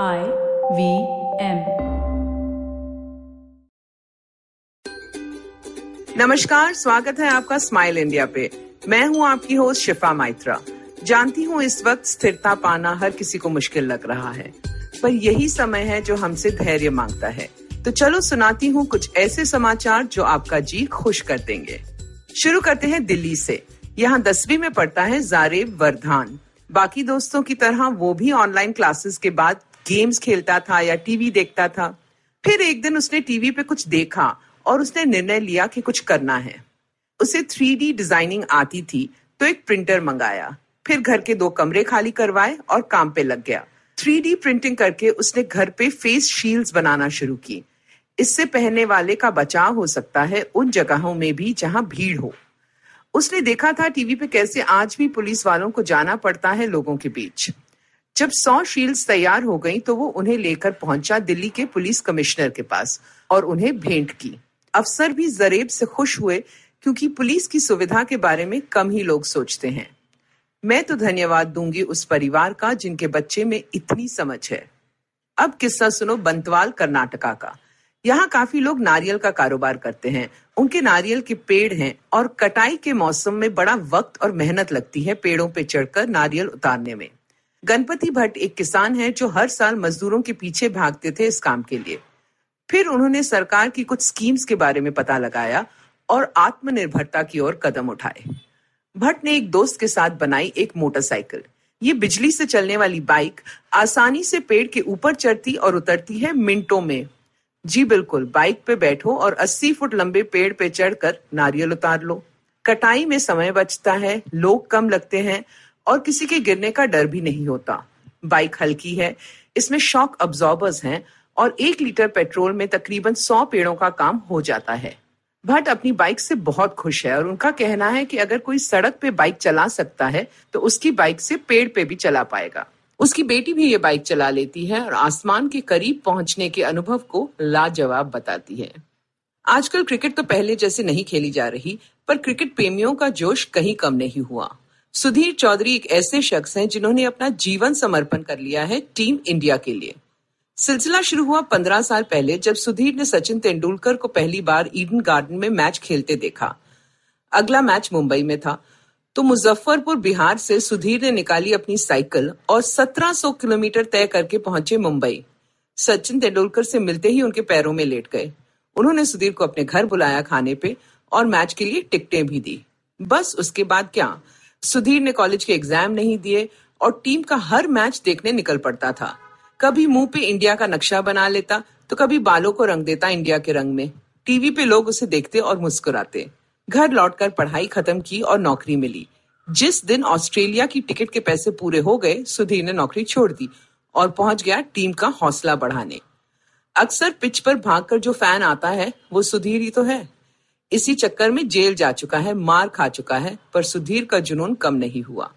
I V M नमस्कार, स्वागत है आपका स्माइल इंडिया पे। मैं हूँ आपकी होस्ट शिफा माइत्रा। जानती हूँ इस वक्त स्थिरता पाना हर किसी को मुश्किल लग रहा है। पर यही समय है जो हमसे धैर्य माँगता है। तो चलो सुनाती हूँ कुछ ऐसे समाचार जो आपका जी खुश कर देंगे। शुरू करते हैं दिल्ली से। यहाँ दसवीं में पढ़ता है जारेब वर्धान। बाकी दोस्तों की तरह वो भी ऑनलाइन क्लासेस के बाद गेम्स खेलता था या टीवी देखता था, फिर एक दिन उसने टीवी पे कुछ देखा और उसने निर्णय लिया कि कुछ करना है। उसे थ्री डिज़ाइनिंग आती थी तो एक प्रिंटर मंगाया। फिर घर के दो कमरे खाली करवाए और काम पे लग गया। थ्री प्रिंटिंग करके उसने घर पे फेस शील्ड्स बनाना शुरू की। इससे पहनने वाले का बचाव हो सकता है उन जगहों में भी जहाँ भीड़ हो। उसने देखा था टीवी पे कैसे आज भी पुलिस वालों को जाना पड़ता है लोगों के बीच। जब सौ शील्ड्स तैयार हो गई तो वो उन्हें लेकर पहुँचा दिल्ली के पुलिस कमिश्नर के पास और उन्हें भेंट की। अफसर भी जरेब से खुश हुए, क्योंकि पुलिस की सुविधा के बारे में कम ही लोग सोचते हैं। मैं तो धन्यवाद दूँगी उस परिवार का, जिनके बच्चे में इतनी समझ है। अब किस्सा सुनो बंतवाल कर्नाटका का। यहाँ काफ़ी लोग नारियल का कारोबार करते हैं। उनके नारियल के पेड़ हैं और कटाई के मौसम में बड़ा वक्त और मेहनत लगती है पेड़ों पे चढ़कर नारियल उतारने में। गणपति भट्ट एक किसान है जो हर साल मजदूरों के पीछे भागते थे इस काम के लिए। फिर उन्होंने सरकार की कुछ स्कीम्स के बारे में पता लगाया और आत्मनिर्भरता की ओर कदम उठाए। भट्ट ने एक दोस्त के साथ बनाई एक मोटरसाइकिल। ये बिजली से चलने वाली बाइक आसानी से पेड़ के ऊपर चढ़ती और उतरती है मिनटों में। जी बिल्कुल, बाइक पे बैठो और 80 फुट लंबे पेड़ पे चढ़कर नारियल उतार लो। कटाई में समय बचता है, लोग कम लगते हैं और किसी के गिरने का डर भी नहीं होता। बाइक हल्की है, इसमें शॉक अब्जॉर्बर्स हैं और एक लीटर पेट्रोल में तकरीबन सौ पेड़ों का काम हो जाता है। भट्ट अपनी बाइक से बहुत खुश है और उनका कहना है कि अगर कोई सड़क पे बाइक चला सकता है तो उसकी बाइक से पेड़ पे भी चला पाएगा। उसकी बेटी भी ये बाइक चला लेती है और आसमान के करीब पहुँचने के अनुभव को लाजवाब बताती है। आजकल क्रिकेट तो पहले जैसे नहीं खेली जा रही, पर क्रिकेट प्रेमियों का जोश कहीं कम नहीं हुआ। सुधीर चौधरी एक ऐसे शख्स हैं जिन्होंने अपना जीवन समर्पण कर लिया है टीम इंडिया के लिए। सिलसिला शुरू हुआ पंद्रह साल पहले जब सुधीर ने सचिन तेंदुलकर को पहली बार ईडन गार्डन में मैच खेलते देखा। अगला मैच मुंबई में था। तो मुजफ्फरपुर, बिहार से सुधीर ने निकाली अपनी साइकिल और 1700 किलोमीटर तय करके पहुँचे मुंबई। सचिन तेंदुलकर से मिलते ही उनके पैरों में लेट गए। उन्होंने सुधीर को अपने घर बुलाया खाने पे और मैच के लिए टिकटें भी दी। बस उसके बाद क्या? सुधीर ने कॉलेज के एग्ज़ाम नहीं दिए और टीम का हर मैच देखने निकल पड़ता था। कभी मुँह पे इंडिया का नक्शा बना लेता तो कभी बालों को रंग देता इंडिया के रंग में। टीवी पे लोग उसे देखते और मुस्कुराते। घर लौटकर पढ़ाई खत्म की और नौकरी मिली। जिस दिन ऑस्ट्रेलिया की टिकट के पैसे पूरे हो गए, सुधीर ने नौकरी छोड़ दी और पहुँच गया टीम का हौसला बढ़ाने। अक्सर पिच पर भागकर जो फ़ैन आता है, वो सुधीर ही तो है। इसी चक्कर में जेल जा चुका है, मार खा चुका है, पर सुधीर का जुनून कम नहीं हुआ।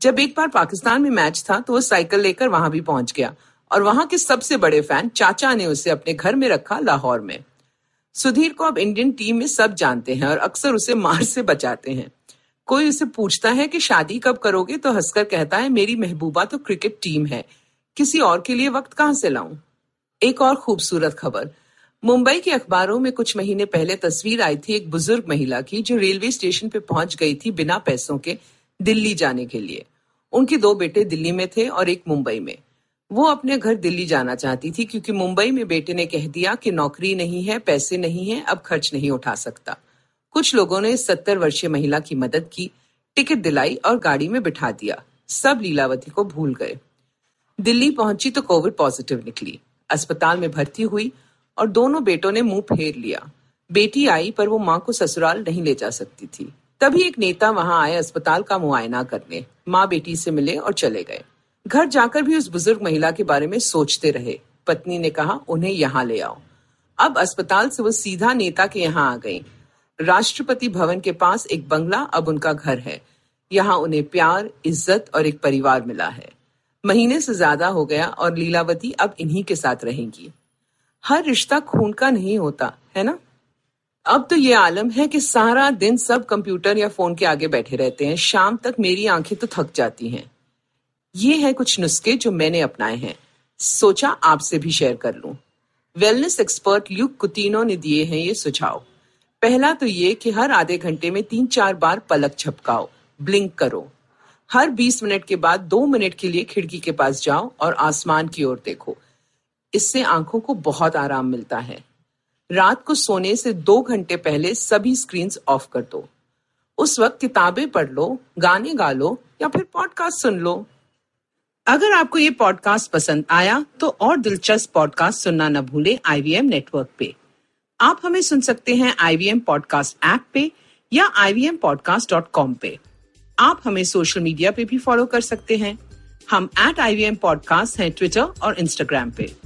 जब एक बार पाकिस्तान में मैच था तो वो साइकिल लेकर वहाँ भी पहुँच गया और वहाँ के सबसे बड़े फ़ैन चाचा ने उसे अपने घर में रखा लाहौर में। सुधीर को अब इंडियन टीम में सब जानते हैं और अक्सर उसे मार से बचाते हैं। कोई उसे पूछता है कि शादी कब करोगे तो हंसकर कहता है, मेरी महबूबा तो क्रिकेट टीम है, किसी और के लिए वक्त कहाँ से लाऊं? एक और खूबसूरत खबर मुंबई के अखबारों में कुछ महीने पहले तस्वीर आई थी एक बुज़ुर्ग महिला की, जो रेलवे स्टेशन पे पहुँच गई थी बिना पैसों के दिल्ली जाने के लिए। उनके दो बेटे दिल्ली में थे और एक मुंबई में। वो अपने घर दिल्ली जाना चाहती थी, क्योंकि मुंबई में बेटे ने कह दिया कि नौकरी नहीं है, पैसे नहीं है, अब खर्च नहीं उठा सकता। कुछ लोगों ने सत्तर वर्षीय महिला की मदद की, टिकट दिलाई और गाड़ी में बिठा दिया। सब लीलावती को भूल गए। दिल्ली पहुँची तो कोविड पॉजिटिव निकली। अस्पताल में भर्ती हुई और दोनों बेटों ने मुँह फेर लिया। बेटी आई, पर वो माँ को ससुराल नहीं ले जा सकती थी। तभी एक नेता वहाँ आए अस्पताल का मुआयना करने। माँ बेटी से मिले और चले गए। घर जाकर भी उस बुज़ुर्ग महिला के बारे में सोचते रहे। पत्नी ने कहा, उन्हें यहाँ ले आओ। अब अस्पताल से वो सीधा नेता के यहाँ आ गई। राष्ट्रपति भवन के पास एक बंगला अब उनका घर है। यहाँ उन्हें प्यार, इज़्ज़त और एक परिवार मिला है। महीने से ज़्यादा हो गया और लीलावती अब इन्हीं के साथ रहेंगी। हर रिश्ता खून का नहीं होता, है ना? अब तो ये आलम है कि सारा दिन सब कंप्यूटर या फ़ोन के आगे बैठे रहते हैं। शाम तक मेरी आँखें तो थक जाती हैं। ये है कुछ नुस्खे जो मैंने अपनाए हैं। सोचा आपसे भी शेयर कर लूँ। वेलनेस एक्सपर्ट ल्यूक कुतीनो ने दिए हैं ये सुझाव। पहला तो ये कि हर आधे घंटे में तीन चार बार पलक झपकाओ। ब्लिंक करो। हर 20 मिनट के बाद दो मिनट के लिए खिड़की के पास जाओ और आसमान की ओर देखो। इससे आँखों को बहुत आराम मिलता है। रात को सोने से दो घंटे पहले सभी स्क्रीन ऑफ़ कर दो। उस वक्त किताबें पढ़ लो, गाने गा लो या फिर पॉडकास्ट सुन लो। अगर आपको ये पॉडकास्ट पसंद आया तो और दिलचस्प पॉडकास्ट सुनना न भूले आईवीएम नेटवर्क पे। आप हमें सुन सकते हैं आईवीएम पॉडकास्ट ऐप पे या ivmpodcast.com पे। आप हमें सोशल मीडिया पे भी फॉलो कर सकते हैं। हम at I V M podcast हैं ट्विटर और इंस्टाग्राम पे।